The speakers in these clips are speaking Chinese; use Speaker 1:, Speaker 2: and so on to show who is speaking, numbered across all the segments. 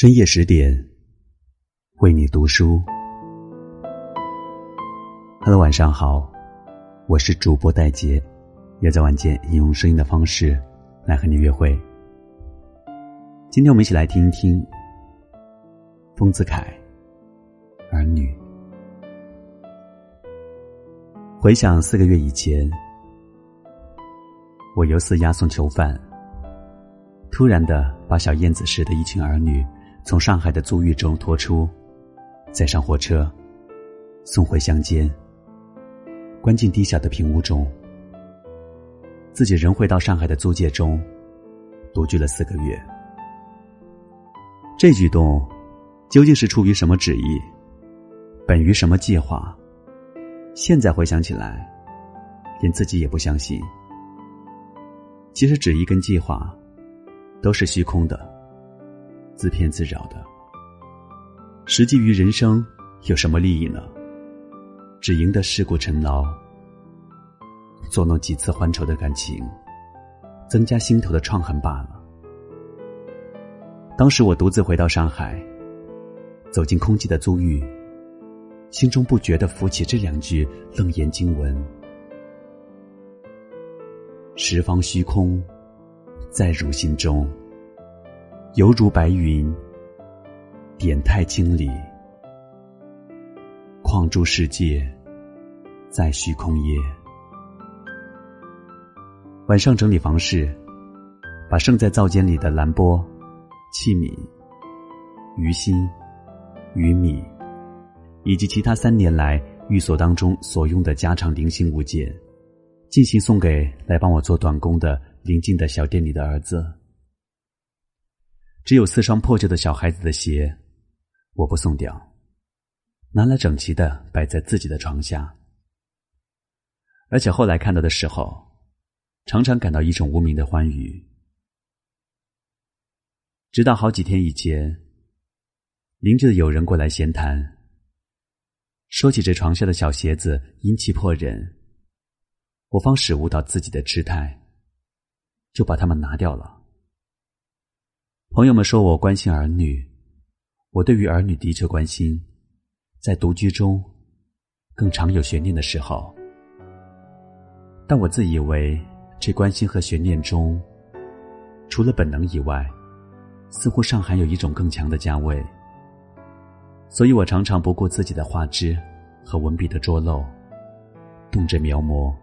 Speaker 1: 深夜十点，为你读书。Hello，晚上好，我是主播戴杰，也在晚间以用声音的方式来和你约会。今天我们一起来听一听丰子恺儿女。回想四个月以前，我犹似押送囚犯，突然的把小燕子似的一群儿女。从上海的租寓中拖出，再上火车，送回乡间。关进低小的平屋中，自己仍回到上海的租界中，独居了四个月。这举动究竟是出于什么旨意，本于什么计划？现在回想起来，连自己也不相信。其实旨意跟计划都是虚空的。自骗自扰的，实际于人生有什么利益呢？只赢得世故尘劳，作弄几次欢愁的感情，增加心头的创痕罢了。当时我独自回到上海，走进空寂的租寓，心中不觉得浮起这两句楞严经文：十方虚空，在汝心中。犹如白云，点太清理，况诸世界，在虚空耶？晚上整理房事，把剩在灶间里的蓝波、器皿、鱼心、鱼米，以及其他三年来寓所当中所用的家常零星物件，进行送给来帮我做短工的邻近的小店里的儿子。只有四双破旧的小孩子的鞋，我不送掉，拿来整齐的摆在自己的床下。而且后来看到的时候，常常感到一种无名的欢愉。直到好几天以前，邻居的友人过来闲谈，说起这床下的小鞋子阴气迫人，我方始悟到自己的痴态，就把它们拿掉了。朋友们说我关心儿女，我对于儿女的确关心，在独居中，更常有悬念的时候。但我自以为这关心和悬念中，除了本能以外，似乎尚含有一种更强的加味。所以我常常不顾自己的画质和文笔的拙陋，动辄描摹，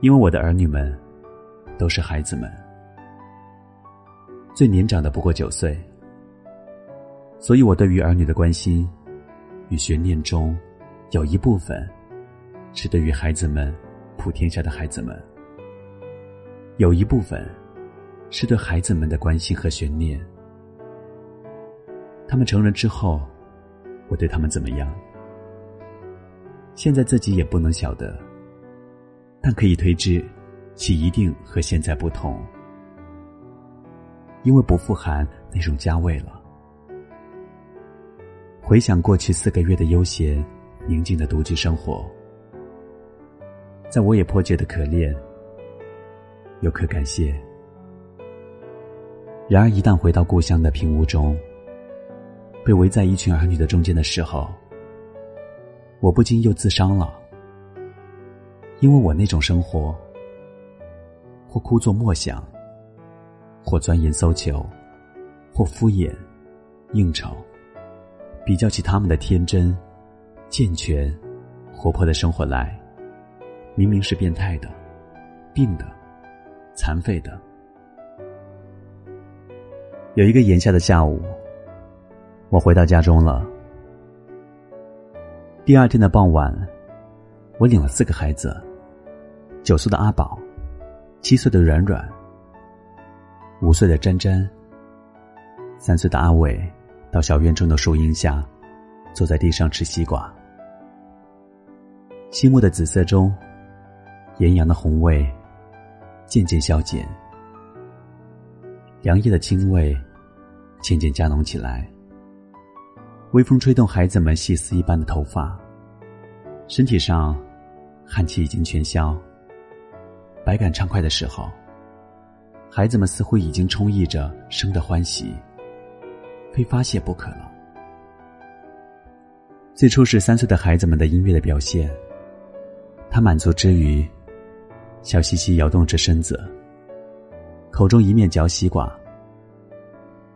Speaker 1: 因为我的儿女们都是孩子们。最年长的不过九岁，所以我对于儿女的关心与悬念中，有一部分是对于孩子们普天下的孩子们，有一部分是对孩子们的关心和悬念。他们成人之后，我对他们怎么样？现在自己也不能晓得，但可以推知，其一定和现在不同。因为不富含那种加味了。回想过去四个月的悠闲、宁静的独居生活，在我也颇觉得可怜，又可感谢。然而，一旦回到故乡的平屋中，被围在一群儿女的中间的时候，我不禁又自伤了，因为我那种生活，或枯坐默想。或钻研搜求，或敷衍应酬，比较起他们的天真、健全、活泼的生活来，明明是变态的、病的、残废的。有一个炎夏的下午，我回到家中了。第二天的傍晚，我领了四个孩子：九岁的阿宝，七岁的软软。五岁的詹詹，三岁的阿伟，到小院中的树荫下，坐在地上吃西瓜。夕暮的紫色中，艳阳的红味渐渐消减，凉夜的清味渐渐加浓起来。微风吹动孩子们细丝一般的头发，身体上汗气已经全消，百感畅快的时候。孩子们似乎已经充溢着生的欢喜，非发泄不可了。最初是三岁的孩子们的音乐的表现，他满足之余，笑嘻嘻摇动着身子，口中一面嚼西瓜，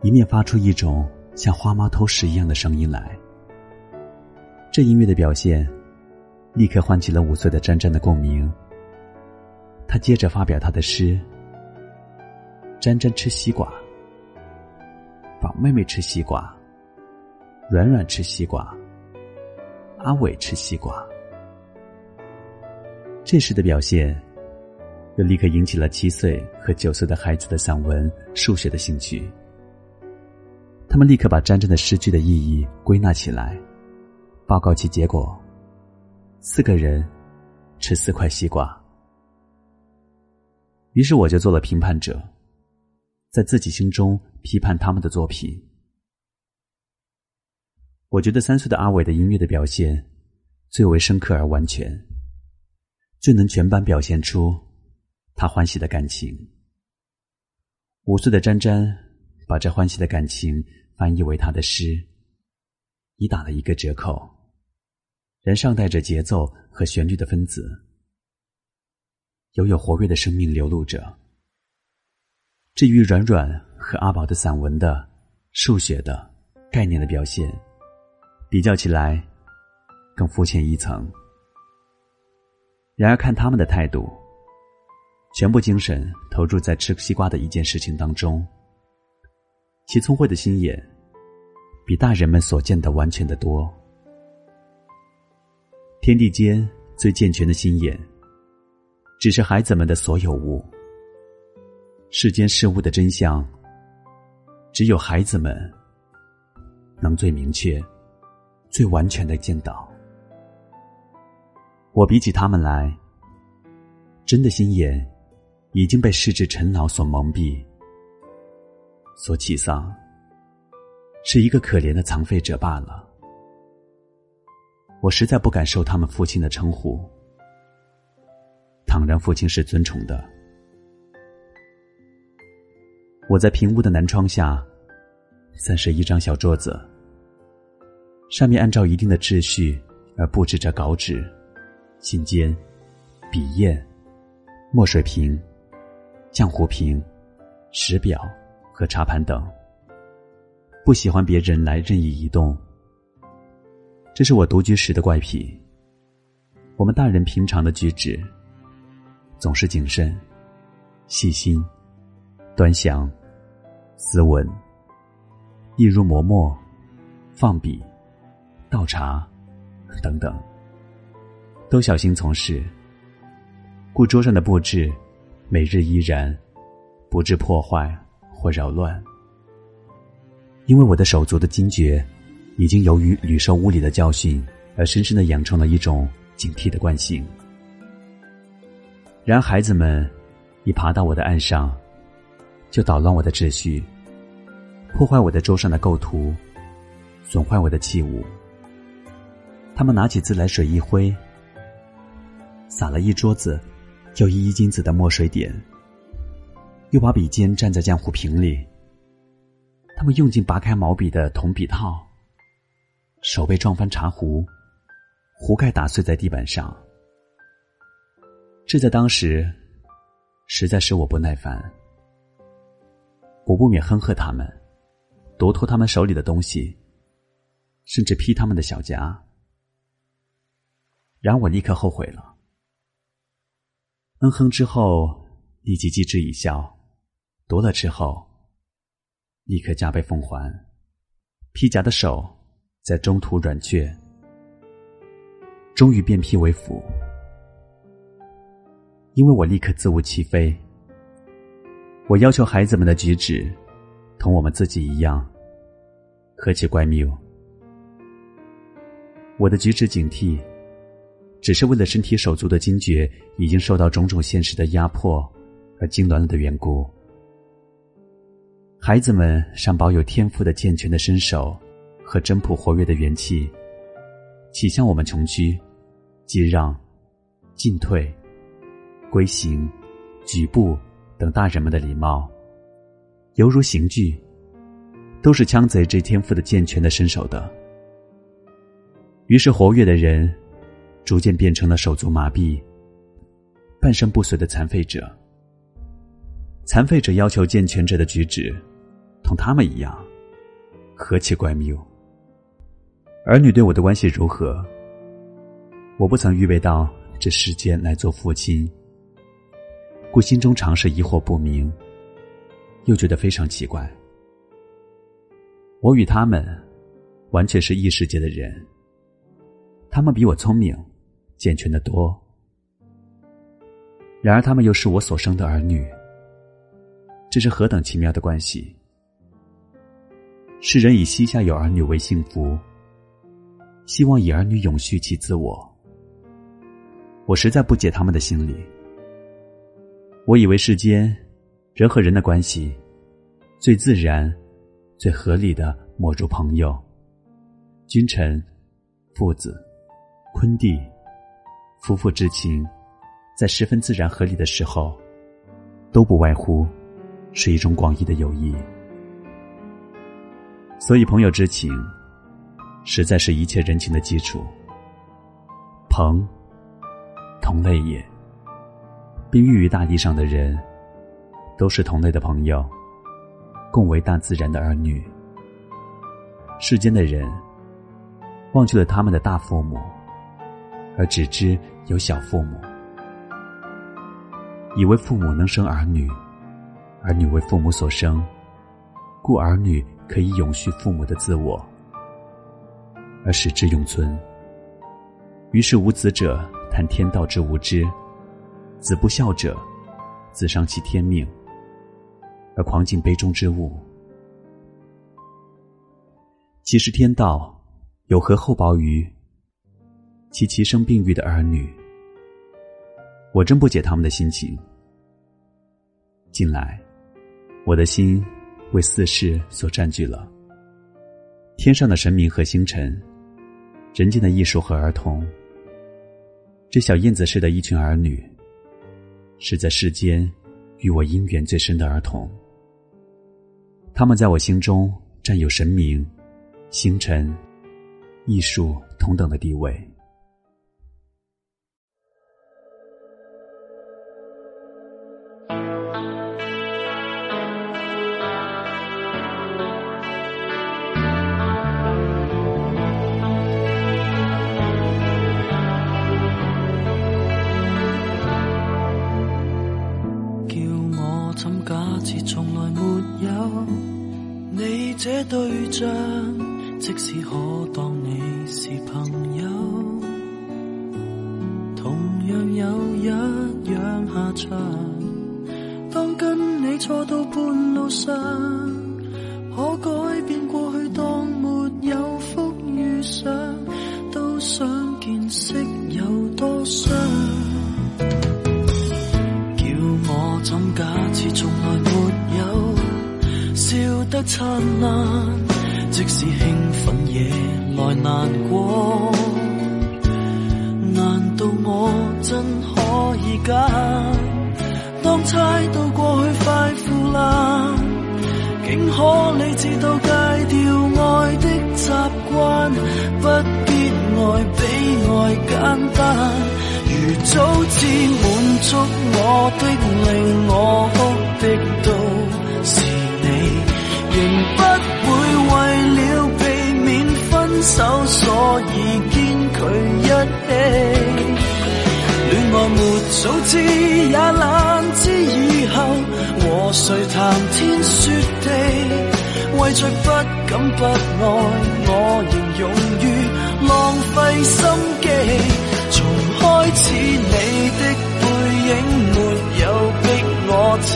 Speaker 1: 一面发出一种像花猫偷食一样的声音来。这音乐的表现，立刻唤起了五岁的詹詹的共鸣。他接着发表他的诗：“詹詹吃西瓜，宝妹妹吃西瓜，软软吃西瓜。”阿伟吃西瓜，这时的表现，又立刻引起了七岁和九岁的孩子的散文、数学的兴趣。他们立刻把詹詹的诗句的意义归纳起来，报告其结果：四个人吃四块西瓜。于是我就做了评判者，在自己心中批判他们的作品。我觉得三岁的阿伟的音乐的表现最为深刻而完全，最能全班表现出他欢喜的感情。五岁的詹詹把这欢喜的感情翻译为他的诗，已打了一个折扣，仍尚带着节奏和旋律的分子，犹有活跃的生命流露着。至于软软和阿宝的散文的、数学的、概念的表现。比较起来，更肤浅一层。然而看他们的态度，全部精神投入在吃西瓜的一件事情当中，其聪慧的心眼，比大人们所见的完全的多。天地间最健全的心眼，只是孩子们的所有物。世间事物的真相，只有孩子们能最明确。最完全的见到，我比起他们来，真的心眼已经被世之尘劳所蒙蔽，所起丧，是一个可怜的残废者罢了。我实在不敢受他们父亲的称呼，倘然父亲是尊崇的，我在平屋的南窗下，三十一张小桌子。上面按照一定的秩序而布置着稿纸、信笺、笔砚、墨水瓶、浆糊瓶、石表和茶盘等。不喜欢别人来任意移动，这是我独居时的怪癖。我们大人平常的举止总是谨慎、细心、端详、斯文，一如磨墨、放笔。倒茶，等等，都小心从事。故桌上的布置，每日依然，不致破坏或扰乱。因为我的手足的惊觉，已经由于屡受屋里的教训，而深深的养成了一种警惕的惯性。然孩子们一爬到我的岸上，就捣乱我的秩序，破坏我的桌上的构图，损坏我的器物。他们拿起自来水一挥，洒了一桌子，就一金子的墨水点。又把笔尖蘸在浆糊瓶里。他们用劲拔开毛笔的铜笔套，手被撞翻茶壶，壶盖打碎在地板上。这在当时，实在使我不耐烦。我不免哼喝他们，夺脱他们手里的东西，甚至劈他们的小夹。然我立刻后悔了。嗯哼之后，立即机智一笑，夺了之后，立刻加倍奉还。披甲的手在中途软却，终于变披为斧。因为我立刻自悟其非。我要求孩子们的举止，同我们自己一样，何其怪谬！我的举止警惕。只是为了身体手足的惊觉已经受到种种现实的压迫而痉挛了的缘故。孩子们尚保有天赋的健全的身手和真朴活跃的元气，岂像我们穷居、接让、进退、归行、举步等大人们的礼貌，犹如刑具，都是枪贼这天赋的健全的身手的。于是活跃的人，逐渐变成了手足麻痹、半身不遂的残废者。残废者要求健全者的举止，同他们一样，何其怪谬！儿女对我的关系如何？我不曾预备到这世间来做父亲，故心中常是疑惑不明，又觉得非常奇怪。我与他们完全是异世界的人，他们比我聪明、健全的多，然而他们又是我所生的儿女。这是何等奇妙的关系！世人以膝下有儿女为幸福，希望以儿女永续其自我。我实在不解他们的心理。我以为世间人和人的关系最自然、最合理的，莫如朋友、君臣、父子、昆弟、夫妇之情，在十分自然合理的时候，都不外乎。是一种广义的友谊，所以朋友之情，实在是一切人情的基础。朋，同类也，并育于大地上的人，都是同类的朋友，共为大自然的儿女。世间的人，忘去了他们的大父母，而只知有小父母，以为父母能生儿女。儿女为父母所生，故儿女可以永续父母的自我，而使之永存。于是无子者谈天道之无知，子不孝者，自伤其天命，而狂尽杯中之物。其实天道有何厚薄于其其生病愈的儿女？我真不解他们的心情。近来。我的心为四世所占据了。天上的神明和星辰，人间的艺术和儿童，这小燕子似的一群儿女，是在世间与我姻缘最深的儿童。他们在我心中占有神明、星辰、艺术同等的地位。
Speaker 2: 这对象，即使可当你是朋友，同样有一样下场。当跟你错到半路上，可改变过去当没有福遇上，都想见识有多伤。叫我怎解灿烂，即使兴奋也来难过。难道我真可以揀？当猜到过去快腐烂，竟可理智到戒掉爱的习惯，不必爱比爱简单。如早知满足我的，令我哭的都早知，也懒知以后和谁谈天说地。为着不敢不爱，我仍勇于浪费心机。从开始，你的背影没有逼我亲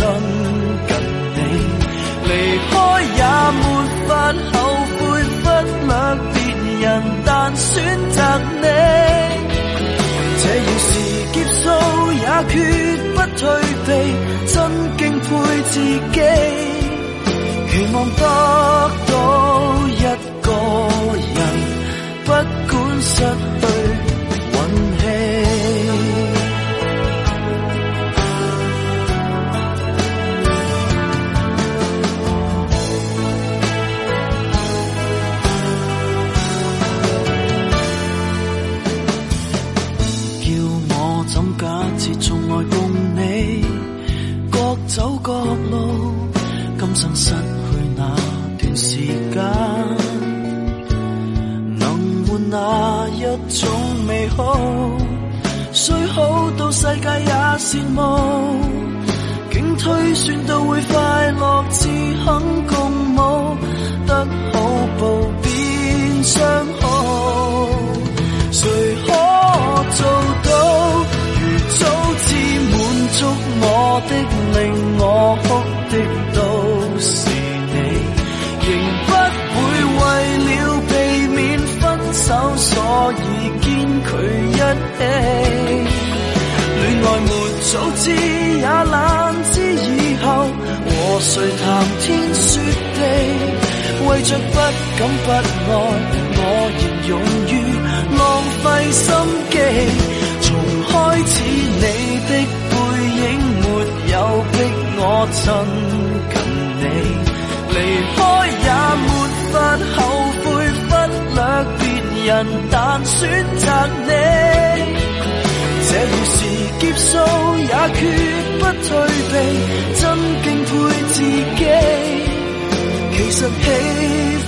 Speaker 2: 数，也决不退避，真敬佩自己，期望得到一个人，不管失知，也懒知以后和谁谈天说地。为着不敢不爱，我仍勇于浪费心机。从开始你的背影没有逼我亲近你，离开也没法后悔，忽略别人但选择你。這會是劫數，也決不退避，真敬佩自己。其實喜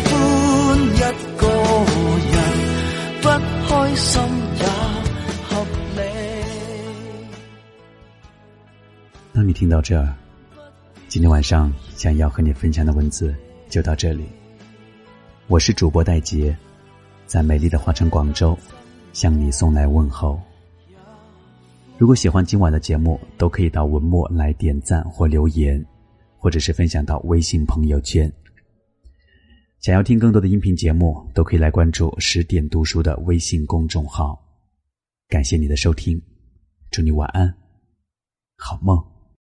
Speaker 2: 歡一個人，不開心也合理。
Speaker 1: 当你听到这儿，今天晚上想要和你分享的文字就到这里。我是主播戴杰，在美丽的花城广州向你送来问候。如果喜欢今晚的节目，都可以到文末来点赞或留言，或者是分享到微信朋友圈。想要听更多的音频节目，都可以来关注十点读书的微信公众号。感谢你的收听，祝你晚安，好梦。